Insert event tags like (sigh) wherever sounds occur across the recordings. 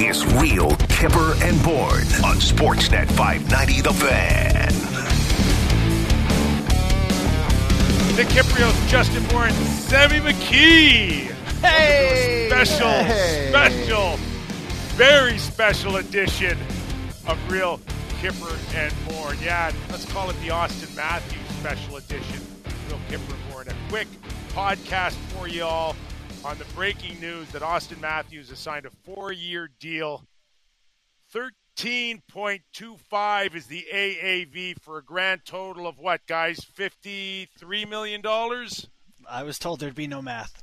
is Real Kipper and Bourne on Sportsnet 590 The Fan. Nick Kypreos, Justin Bourne, Sammy McKee. Hey! Special, Hey! special, very special edition of Real Kipper and Bourne. Yeah, let's call it the Auston Matthews special edition. Real Kipper and Bourne. A quick podcast for you all on the breaking news that Auston Matthews has signed a four-year deal. 13.25 is the AAV for a grand total of what, guys? $53 million? I was told there'd be no math.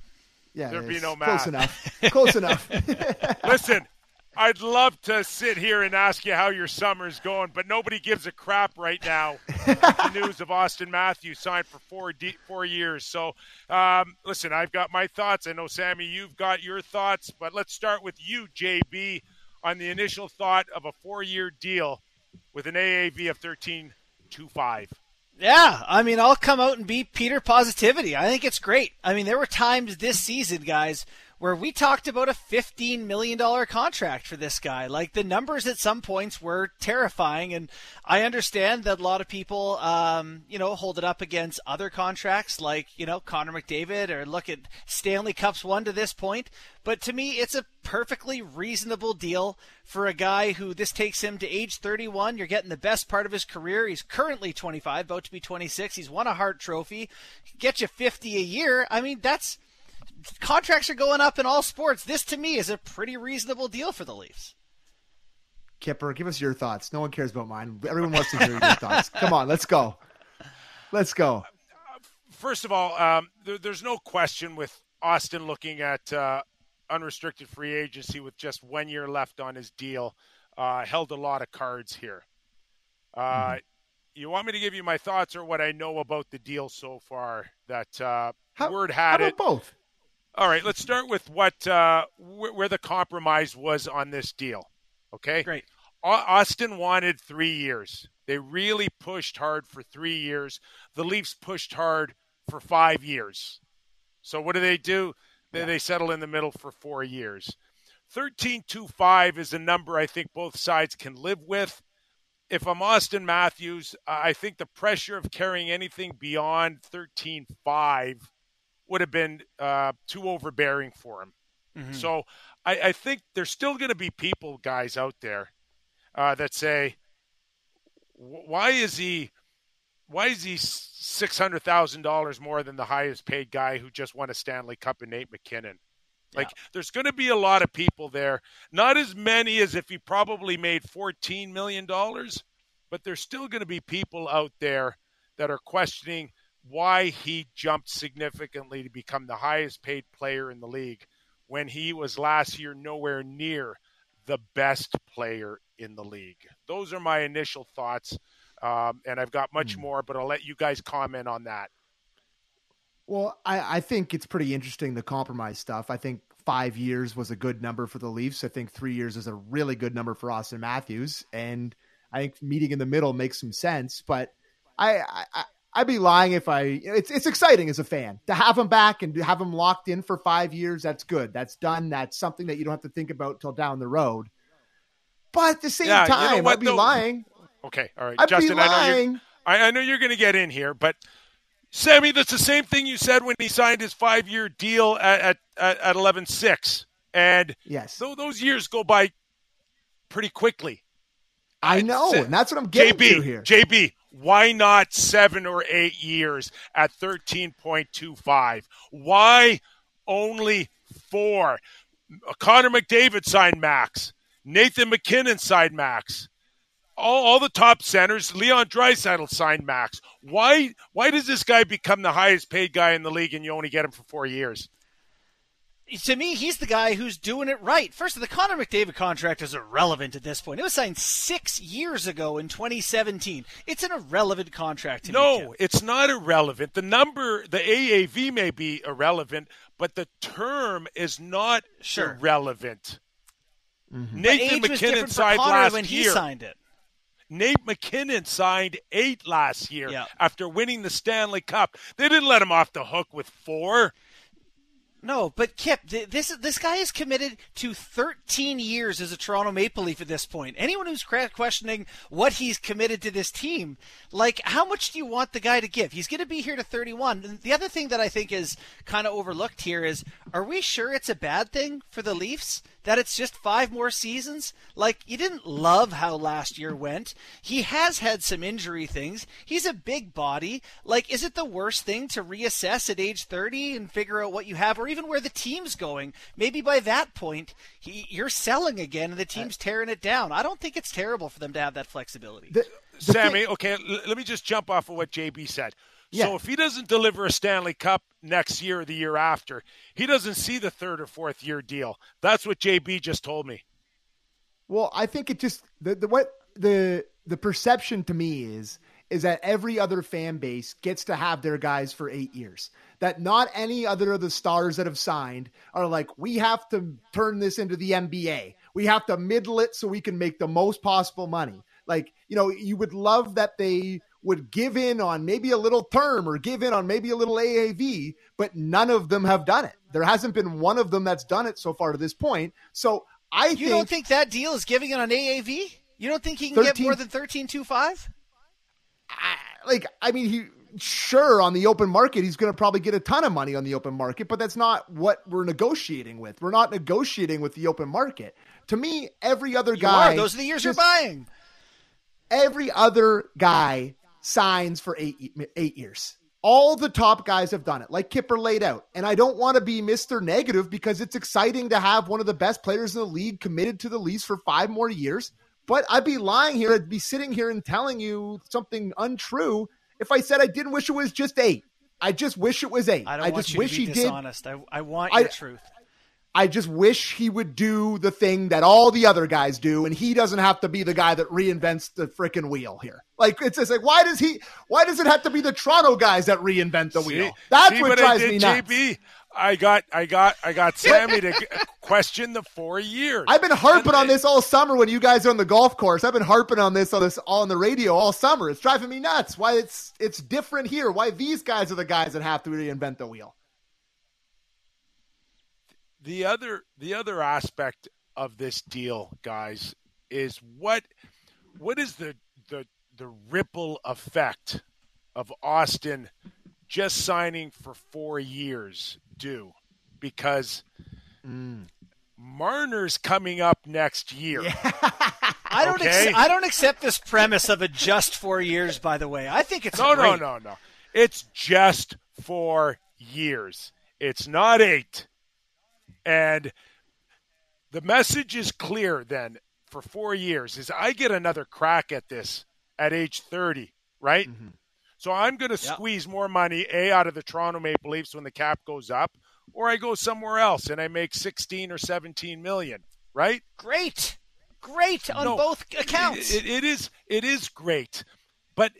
Yeah, There'd be it's no Close enough. (laughs) Close enough. Listen, I'd love to sit here and ask you how your summer's going, but nobody gives a crap right now. the news of Auston Matthews signed for four de- four years. So, um, listen, I've got my thoughts. I know Sammy, you've got your thoughts, but let's start with you, JB, on the initial thought of a four-year deal with an AAV of thirteen two five. Yeah, I mean, I'll come out and be Peter Positivity. I think it's great. I mean, there were times this season, guys, where we talked about a $15 million contract for this guy. Like, the numbers at some points were terrifying, and I understand that a lot of people, um, you know, hold it up against other contracts like, you know, Connor McDavid or look at Stanley Cups won to this point. But to me, it's a perfectly reasonable deal for a guy who this takes him to age 31. You're getting the best part of his career. He's currently 25, about to be 26. He's won a Hart Trophy. Get you 50 a year. I mean, that's contracts are going up in all sports. This to me is a pretty reasonable deal for the Leafs. Kipper, give us your thoughts. No one cares about mine. Everyone wants to hear your (laughs) thoughts. Come on, let's go. Let's go. first of all, um, there, there's no question with Auston looking at uh, unrestricted free agency with just one year left on his deal. Uh, held a lot of cards here. Uh, You want me to give you my thoughts or what I know about the deal so far? That uh, How, word how had about it. both? All right, let's start with what uh, wh- where the compromise was on this deal. Okay, Great. Au- Auston wanted three years. They really pushed hard for three years. The Leafs pushed hard for five years. So what do they do? They, they settle in the middle for four years. Thirteen two five is a number I think both sides can live with. If I'm Auston Matthews, I think the pressure of carrying anything beyond thirteen five would have been uh, too overbearing for him. So I, I think there's still going to be people, guys, out there uh, that say, "Why is he? Why is he six hundred thousand dollars more than the highest paid guy who just won a Stanley Cup and Nate MacKinnon?" Like, there's going to be a lot of people there. Not as many as if he probably made fourteen million dollars, but there's still going to be people out there that are questioning why he jumped significantly to become the highest paid player in the league when he was last year nowhere near the best player in the league. Those are my initial thoughts. Um, and I've got much more, but I'll let you guys comment on that. Well, I, I think it's pretty interesting the compromise stuff. I think five years was a good number for the Leafs. I think three years is a really good number for Auston Matthews, and I think meeting in the middle makes some sense. But I, I, I I'd be lying if I. It's it's exciting as a fan to have him back and to have him locked in for five years. That's good. That's done. That's something that you don't have to think about till down the road. But at the same Yeah, you know time, what, I'd be though? lying. Okay, all right, I'd Justin. I know you're. I, I know you're going to get in here, but Sammy, that's the same thing you said when he signed his five-year deal at at at, at 11-6. and Yes, so those years go by pretty quickly. I know, and that's what I'm getting JB, to here. JB, why not seven or eight years at 13.25? Why only four? Connor McDavid signed max. Nathan MacKinnon signed max. All, all the top centers, Leon Draisaitl signed max. Why? Why does this guy become the highest paid guy in the league and you only get him for four years? To me, he's the guy who's doing it right. First, the Connor McDavid contract is irrelevant at this point. It was signed six years ago in 2017. It's an irrelevant contract to me. No, Kim. it's not irrelevant. The number, the AAV may be irrelevant, but the term is not Sure. irrelevant. Mm-hmm. But Nathan age was MacKinnon different for signed Connor last when he year. signed it. Nate MacKinnon signed eight last year Yeah. after winning the Stanley Cup. They didn't let him off the hook with four. No, but Kip, this this guy is committed to 13 years as a Toronto Maple Leaf at this point. Anyone who's questioning what he's committed to this team, like how much do you want the guy to give? He's going to be here to 31. And the other thing that I think is kind of overlooked here is, are we sure it's a bad thing for the Leafs? That it's just five more seasons? Like, you didn't love how last year went. He has had some injury things. He's a big body. Like, is it the worst thing to reassess at age 30 and figure out what you have or even where the team's going? Maybe by that point, he, you're selling again and the team's tearing it down. I don't think it's terrible for them to have that flexibility. The, the Sammy, thing- okay, l- let me just jump off of what JB said. Yeah. So if he doesn't deliver a Stanley Cup next year or the year after, he doesn't see the third or fourth year deal. That's what JB just told me. Well, I think it just the, the what the the perception to me is is that every other fan base gets to have their guys for eight years. That not any other of the stars that have signed are like, we have to turn this into the NBA. We have to middle it so we can make the most possible money. Like, you know, you would love that they would give in on maybe a little term or give in on maybe a little AAV, but none of them have done it. There hasn't been one of them that's done it so far to this point. So I you think, don't think that deal is giving it on AAV? You don't think he can 13, get more than thirteen two five? Like I mean, he sure on the open market he's going to probably get a ton of money on the open market, but that's not what we're negotiating with. We're not negotiating with the open market. To me, every other guy. Are. Those are the years just, you're buying. Every other guy signs for eight eight years. All the top guys have done it, like Kipper laid out. And I don't want to be Mr. Negative because it's exciting to have one of the best players in the league committed to the Leafs for five more years. But I'd be lying here. I'd be sitting here and telling you something untrue if I said I didn't wish it was just eight. I just wish it was eight. I, I just wish he dishonest. did. I, I want your I, truth. I just wish he would do the thing that all the other guys do, and he doesn't have to be the guy that reinvents the freaking wheel here. Like it's just like why does he? Why does it have to be the Toronto guys that reinvent the wheel? That's see what drives me nuts. JB, I got, I got, I got (laughs) Sammy to question the four years. I've been harping and, on this all summer when you guys are on the golf course. I've been harping on this on this on the radio all summer. It's driving me nuts. Why it's it's different here? Why these guys are the guys that have to reinvent the wheel? The other the other aspect of this deal, guys, is what what is the the the ripple effect of Auston just signing for four years do? Because mm. Marner's coming up next year. Yeah. I don't. Okay? Ex- I don't accept this premise of a just four years. By the way, I think it's no, great. no, no, no. It's just four years. It's not eight. And the message is clear then for four years is I get another crack at this at age 30, right? Mm-hmm. So I'm going to yep. squeeze more money, A, out of the Toronto Maple Leafs when the cap goes up, or I go somewhere else and I make 16 or 17 million, right? Great. Great on no, both accounts. It, it, it is it is great. But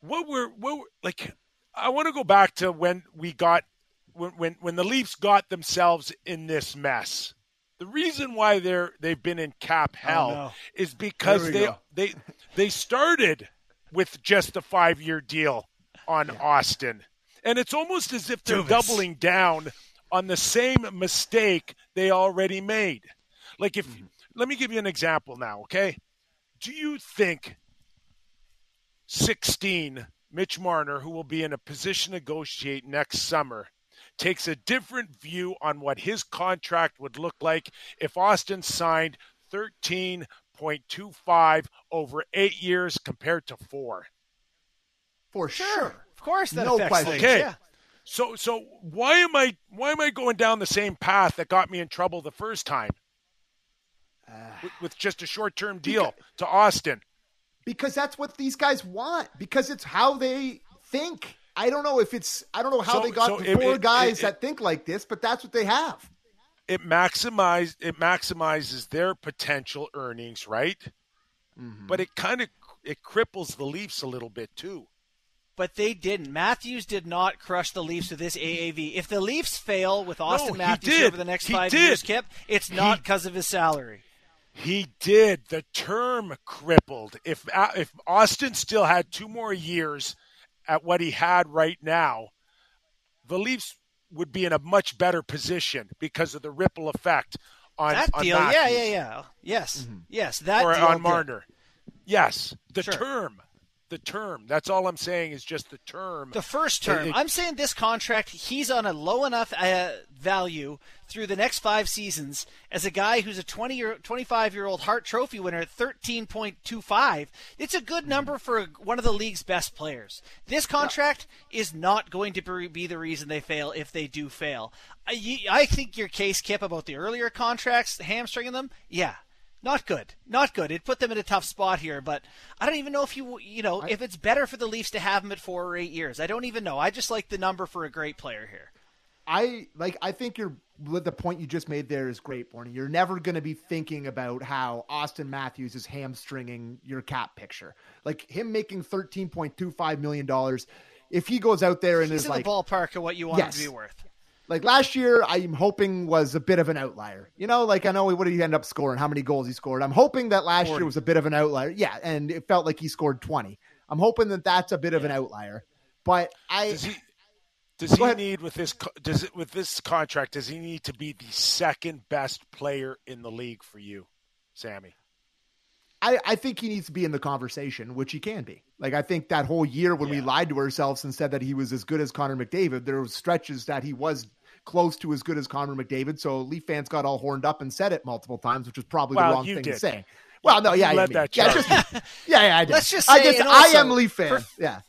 what we're what we're, like I want to go back to when we got when, when when the Leafs got themselves in this mess. The reason why they're they've been in cap oh, hell oh, no. is because they go. they they started with just a five year deal on yeah. Auston, and it's almost as if they're doubling down on the same mistake they already made. Like if mm-hmm. let me give you an example now, okay? Do you think 16 Mitch Marner, who will be in a position to negotiate next summer, takes a different view on what his contract would look like if Auston signed 13.25 over eight years compared to four. For sure. Of course that no affects things. Okay. Yeah. So so why am I why am I going down the same path that got me in trouble the first time? Uh, with, with, just a short term deal because, to Auston. Because that's what these guys want. Because it's how they think. I don't know if it's I don't know how so, they got so the four it, guys it, that think like this, but that's what they have. It maximize it maximizes their potential earnings, right? Mm-hmm. But it kind of it cripples the Leafs a little bit too. But they didn't. Matthews did not crush the Leafs with this AAV. If the Leafs fail with Auston no, Matthews over the next he five did. years, Kip, it's not because of his salary. He did. The term crippled. If uh, if Auston still had two more years at what he had right now, the Leafs would be in a much better position because of the ripple effect on that on deal. Yeah, Matthews yeah, yeah. Yes, mm-hmm. yes. That or deal on. Marner. Yes, the Sure. term, the term. That's all I'm saying is just the term. The first term. it- I'm saying this contract, he's on a low enough uh, value through the next five seasons as a guy who's a 20 year, 25 year old Hart Trophy winner at 13.25. It's a good number for a, one of the league's best players. This contract is not going to be- be the reason they fail if they do fail. I, I think your case, Kip, about the earlier contracts, hamstringing them, yeah. Not good. Not good. It put them in a tough spot here, but I don't even know if you you know if it's better for the Leafs to have him at four or eight years. I don't even know. I just like the number for a great player here. I like. I think you're the point you just made there is great, Borny. You're never going to be thinking about how Auston Matthews is hamstringing your cap picture. Like him making thirteen point two five million dollars. If he goes out there and He's is like the ballpark of what you want Yes. him to be worth. Like last year, I'm hoping was a bit of an outlier. You know, like I know what did he end up scoring? How many goals he scored? I'm hoping that last 40. year was a bit of an outlier. Yeah, and it felt like he scored 20. I'm hoping that that's a bit of an outlier. But I does he does he need with this does it with this contract does he need to be the second best player in the league for you, Sammy? I, I think he needs to be in the conversation, which he can be. Like I think that whole year when we lied to ourselves and said that he was as good as Connor McDavid, there were stretches that he was close to as good as Connor McDavid. So Leaf fans got all horned up and said it multiple times, which was probably Well, the wrong thing to say. Well, no, yeah, I mean, that yeah, just, yeah, yeah, I (laughs) did. Let's just I say, guess and I am Leaf fan. for- yeah,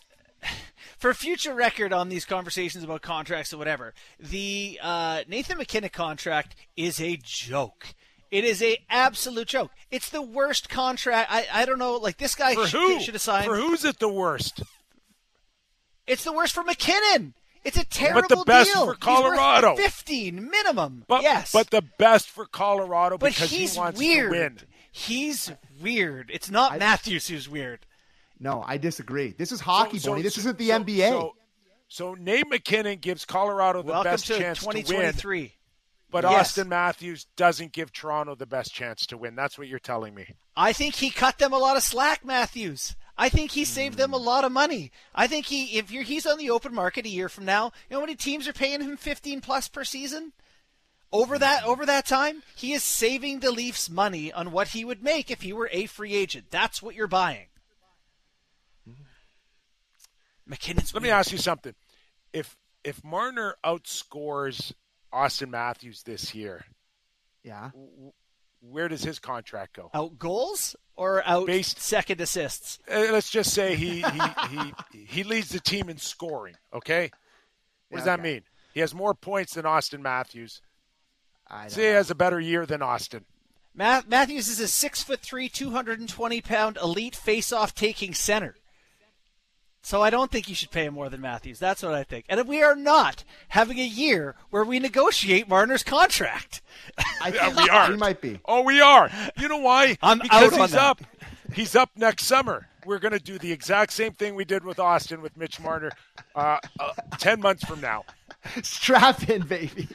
(laughs) For future record on these conversations about contracts or whatever, the uh, Nathan MacKinnon contract is a joke. It is a absolute joke. It's the worst contract. I, I don't know. Like this guy For should, who? should have signed. For who's it the worst? It's the worst for MacKinnon. It's a terrible best deal. for He's worth Colorado. Fifteen minimum. But yes, but the best for Colorado But because he's he wants weird. to win. He's weird. It's not I- Matthews who's weird. no, I disagree. This is hockey, So- Boney. This so- isn't the so- NBA. So, so Nate MacKinnon gives Colorado the Welcome best to chance to win, 2023. But Yes. Auston Matthews doesn't give Toronto the best chance to win. That's what you're telling me. I think he cut them a lot of slack, Matthews. I think he saved them a hmm. lot of money. I think he, if you're, he's on the open market a year from now, you know how many teams are paying him 15 plus per season? Over that, hmm. over that time, he is saving the Leafs money on what he would make if he were a free agent. That's what you're buying. Hmm. MacKinnon's. Let me ask you something. If if Marner outscores Auston Matthews this year, yeah, where does his contract go? out goals or out Based- second assists. Uh, let's just say he he, he he leads the team in scoring. Okay, what does that okay. mean? He has more points than Auston Matthews. I don't he has a better year than Auston. Matthews is a six foot three, two hundred and twenty pound elite face off taking center. So I don't think you should pay him more than Matthews. That's what I think. And we are not having a year where we negotiate Marner's contract. I (laughs) Yeah, think we are. He might be. Oh, we are. You know why? (laughs) I'm because out on he's that. up. He's up next summer. We're going to do the exact same thing we did with Auston with Mitch Marner uh, uh, ten months from now. (laughs) Strap in, baby.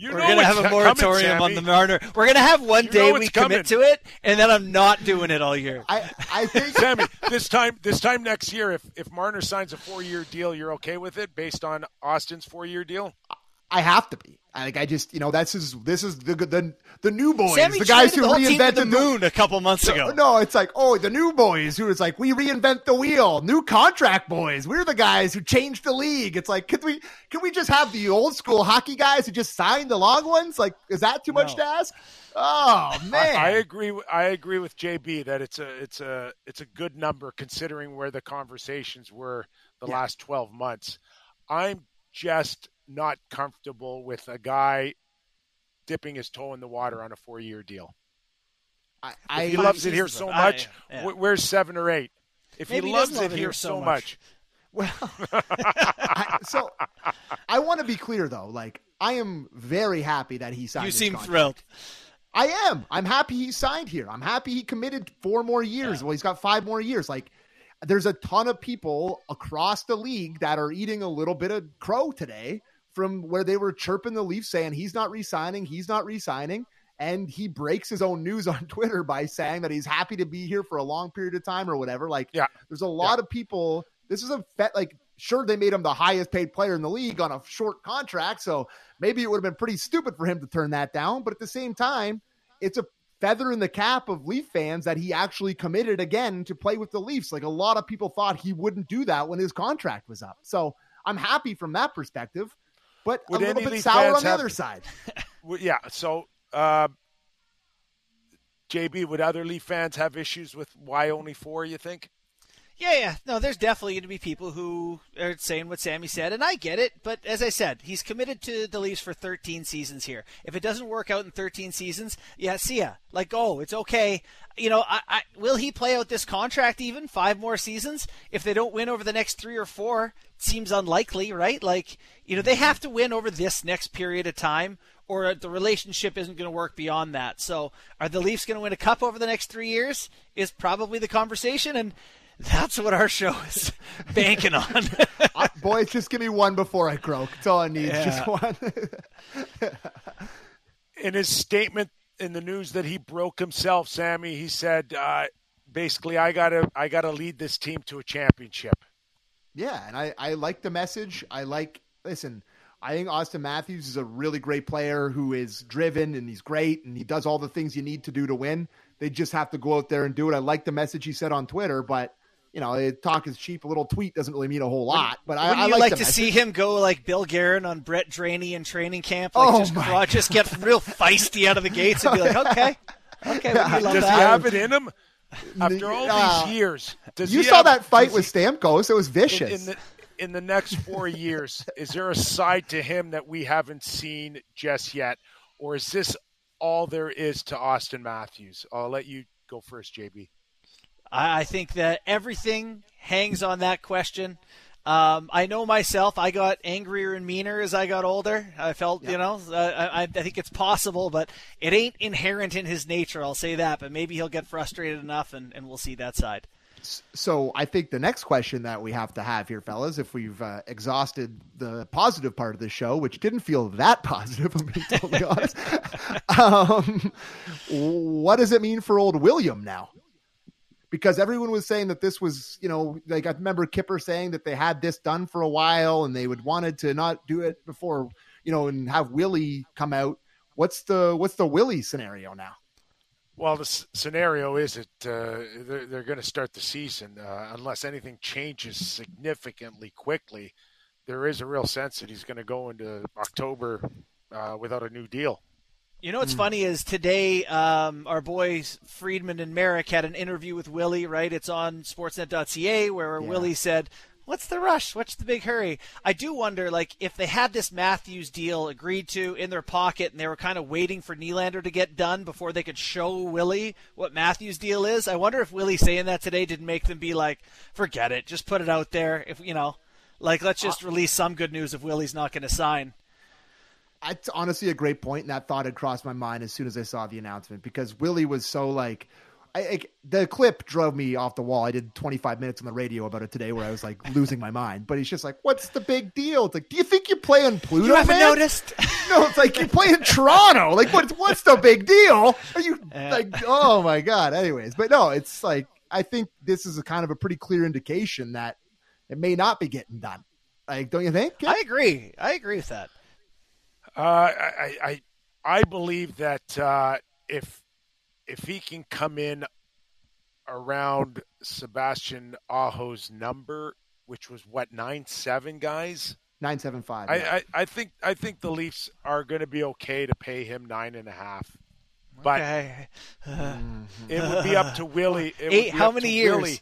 You We're gonna have a coming, moratorium on the Marner. We're gonna have one You day we coming. commit to it, and then I'm not doing it all year. I I think (laughs) Sammy, this time, this time next year, if if Marner signs a four-year deal, you're okay with it based on Auston's four-year deal? I have to be. I like I just you know that's his this is the the the new boys, Sammy the guys who the whole team to reinvented the moon a couple months ago. No, it's like oh the new boys who is like we reinvent the wheel, new contract boys. We're the guys who changed the league. It's like can we can we just have the old school hockey guys who just signed the long ones? Like is that too much to ask? Oh man, I, I agree. I agree with JB that it's a it's a it's a good number considering where the conversations were the Yeah. last twelve months. I'm just not comfortable with a guy dipping his toe in the water on a four-year deal. I, If I he loves it here so I- much, yeah. where's seven or eight? If Maybe he he loves love it it here here so so much. much, (laughs) Well, I, so I want to be clear though. Like I am very happy that he signed. You seem contract. thrilled. I am. I'm happy he signed here. I'm happy he committed four more years. Well, he's got five more years. Like, there's a ton of people across the league that are eating a little bit of crow today from where they were chirping the Leafs saying he's not re-signing, he's not re-signing, and he breaks his own news (laughs) on Twitter by saying that he's happy to be here for a long period of time or whatever. Like, Yeah. there's a lot of people. This is a fet like sure they made him the highest paid player in the league on a short contract, so maybe it would have been pretty stupid for him to turn that down. But at the same time, it's a feather in the cap of Leaf fans that he actually committed again to play with the Leafs. Like a lot of people thought he wouldn't do that when his contract was up. So I'm happy from that perspective, but Would a little bit Leaf sour on the have- other side. (laughs) Yeah. So, uh, JB, would other Leaf fans have issues with why only four? You think? Yeah, yeah. No, there's definitely going to be people who are saying what Sammy said, and I get it. But as I said, he's committed to the Leafs for 13 seasons here. If it doesn't work out in 13 seasons, yeah, see ya. Like, oh, it's okay. You know, I, I, will he play out this contract even five more seasons? If they don't win over the next three or four, it seems unlikely, right? Like, you know, they mm-hmm. have to win over this next period of time, or the relationship isn't going to work beyond that. So, are the Leafs going to win a cup over the next three years? Is probably the conversation, and that's what our show is (laughs) banking on. I, boys, just give me one before I croak. That's all I need. Yeah. Just one. (laughs) In his statement in the news that he broke himself, Sammy, he said, uh, basically, I gotta, I gotta lead this team to a championship. Yeah, and I, I like the message. I like listen, I think Auston Matthews is a really great player who is driven and he's great and he does all the things you need to do to win. They just have to go out there and do it. I like the message he said on Twitter, but you know, talk is cheap. A little tweet doesn't really mean a whole lot. But I, Wouldn't I you like, like, to message. see him go like Bill Guerin on Brett Draney in training camp? Like Oh just, my craw- just get real feisty out of the gates and be like, okay, okay, wouldn't you love Does that? he have it in him? After all Uh, these years, does You he saw have- that fight with he- Stamkos. It was in, vicious. in the in the next four (laughs) years? Is there a side to him that we haven't seen just yet, or is this all there is to Auston Matthews? I'll let you go first, JB. I I think that everything hangs on that question. Um, I know myself. I got angrier and meaner as I got older. I felt, you know, uh, I, I think it's possible, but it ain't inherent in his nature. I'll say that. But maybe he'll get frustrated enough, and, and we'll see that side. so I think the next question that we have to have here, fellas, if we've uh, exhausted the positive part of the show, which didn't feel that (laughs) positive, I'm being totally honest, (laughs) um, what does it mean for old William now? Because everyone was saying that this was, you know, like I remember Kipper saying that they had this done for a while and they would wanted to not do it before, you know, and have Willie come out. What's the what's the Willie scenario now? Well, the s- scenario is that uh, they're, they're going to start the season uh, unless anything changes significantly quickly. There is a real sense that he's going to go into October uh, without a new deal. You know what's funny is today um, our boys Friedman and Marek had an interview with Willie. Right, it's on Sportsnet.ca where Willie said, "What's the rush? What's the big hurry?" I do wonder, like, if they had this Matthews deal agreed to in their pocket and they were kind of waiting for Nylander to get done before they could show Willie what Matthews' deal is. I wonder if Willie saying that today didn't make them be like, "Forget it, just put it out there." If you know, like, let's just release some good news if Willie's not going to sign. It's honestly a great point, and that thought had crossed my mind as soon as I saw the announcement because Willie was so like. I, I, the clip drove me off the wall. I did 25 minutes on the radio about it today, where I was like (laughs) losing my mind. But he's just like, "What's the big deal?" It's like, "Do you think you play in Pluto?" You haven't man? noticed? (laughs) No, it's like you play in Toronto. Like, what? What's the big deal? Are you (laughs) Yeah. like? Oh my god. Anyways, but no, it's like I think this is a kind of a pretty clear indication that it may not be getting done. Like, don't you think? I agree. I agree with that. Uh, I, I I believe that uh, if if he can come in around Sebastian Aho's number, which was what nine seven guys, Nine seven five. I, I, I think I think the Leafs are going to be okay to pay him nine and a half, but Okay. (sighs) it would be up to Willie. It Eight- how many to years? Willie.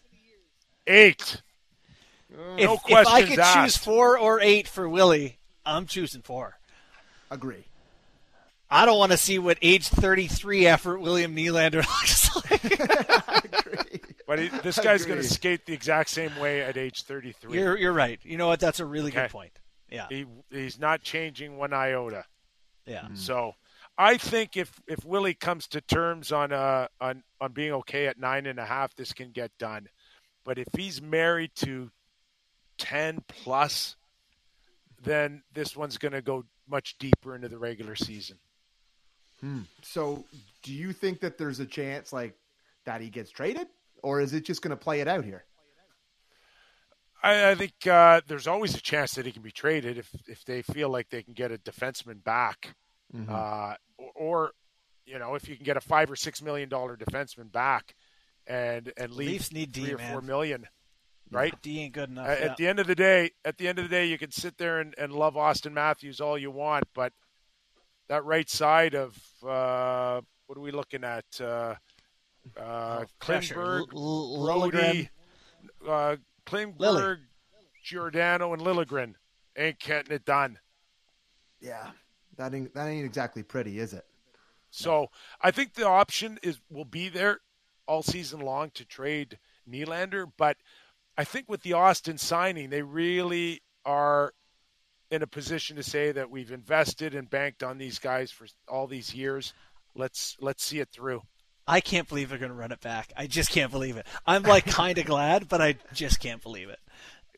Eight. if, no if I questions could choose four or eight for Willie, I'm choosing four. Agree. I don't want to see what age 33 effort William Nylander (laughs) looks like. (laughs) But he, this guy's going to skate the exact same way at age thirty three. you're you're right. You know what? That's a really Okay. good point. Yeah. He he's not changing one iota. Yeah. So I think if if Willie comes to terms on uh on on being okay at nine and a half, this can get done. But if he's married to ten plus, then this one's going to go much deeper into the regular season. So, do you think that there's a chance like that he gets traded, or is it just going to play it out here? I, I think uh, there's always a chance that he can be traded if if they feel like they can get a defenseman back, Mhm. uh, or, or you know if you can get a five or six million dollar defenseman back, and and leave Leafs need D, three or man. four million, right? D ain't good enough. Uh, yeah. At the end of the day, at the end of the day, you can sit there and, and love Auston Matthews all you want, but that right side of uh, what are we looking at? Uh, uh. Klingberg, L- L- Brodie, Liljegren. uh, Klingberg, Giordano, and Liljegren ain't getting it done. Yeah, that ain't that ain't exactly pretty, is it? So I think the option is will be there all season long to trade Nylander, but I think with the Auston signing, they really are in a position to say that we've invested and banked on these guys for all these years. Let's let's see it through. I can't believe they're going to run it back. I just can't believe it. I'm like kind of (laughs) glad, but I just can't believe it.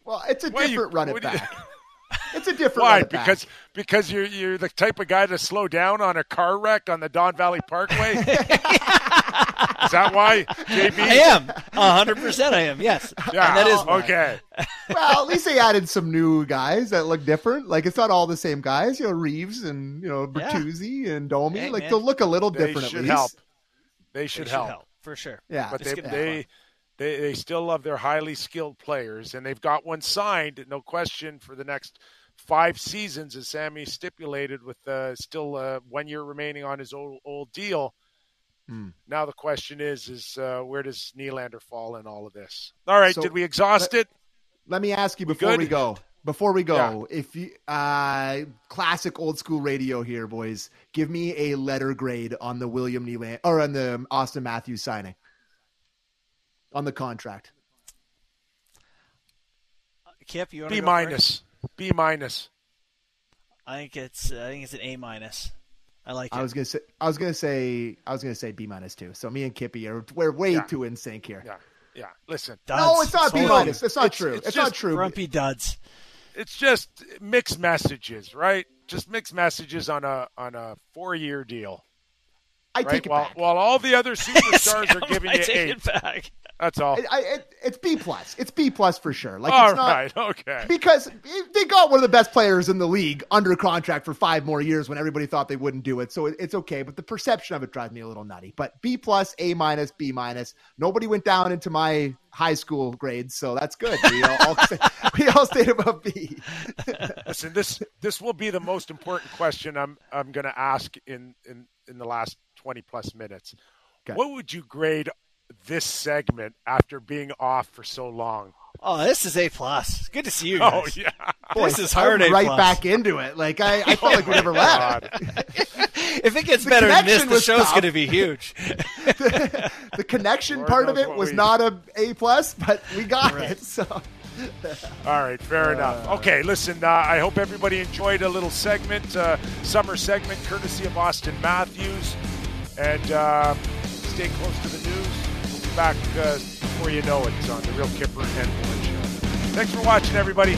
Well, it's a Why you- different run it what do you- back. (laughs) It's a different Why? run it back. Because because you're you're the type of guy to slow down on a car wreck on the Don Valley Parkway. (laughs) Is that why, JB? I am 100. percent I am. Yes, Yeah. And that is why. okay. well, at least they added some new guys that look different. Like it's not all the same guys. You know, Reeves and you know Yeah. Bertuzzi and Domi. Hey, like man. they'll look a little They different should at least. help. They should, help. They should, should help. help for sure. Yeah, but It's they they, they they still love their highly skilled players, and they've got one signed, no question, for the next five seasons, as Sammy stipulated, with uh, still uh, one year remaining on his old old deal. Hmm. Now the question is, is uh, where does Nylander fall in all of this? All right, So- did we exhaust it? Let me ask you before good? we go. Before we go, Yeah. if you uh classic old school radio here, boys, give me a letter grade on the William Nylander or on the Auston Matthews signing on the contract. Kip, you want B minus, B minus. I think it's I think it's an A minus. I like it. I was gonna say I was gonna say I was gonna say B two. So me and Kippy are we're way Yeah. too in sync here. Yeah, yeah. Listen, Duds. No, it's not B minus. It's not It's- true. it's It's, not true. Grumpy duds. it's just mixed messages, right? Just mixed messages on a on a four year deal. I right? take it while, back. while all the other (laughs) superstars are giving I you take eight. it back. That's all. I, it, it's B plus. It's B plus for sure. Like all it's not right. Okay. because they got one of the best players in the league under contract for five more years when everybody thought they wouldn't do it. So it, it's okay, but the perception of it drives me a little nutty. But B plus, A minus, B minus. Nobody went down into my high school grades, so that's good. We all, (laughs) we all stayed above B. (laughs) Listen, this this will be the most important question I'm I'm going to ask in in in the last 20 plus minutes. Okay. What would you grade this segment after being off for so long? Oh, this is A plus. Good to see you Guys. (laughs) Oh guys. yeah. This is hard I'm A right plus. back into it. Like I, I (laughs) felt like we never left. (laughs) If it gets better than this, the was show's going to be huge. The connection Lord part of it was we- not a A plus, but we got Right. it. So All right, fair enough. Okay, listen, uh, I hope everybody enjoyed a little segment, uh, summer segment, courtesy of Auston Matthews. And uh, stay close to the news. Back uh, before you know it on the Real Kipper and Bourne Show. Thanks for watching, everybody.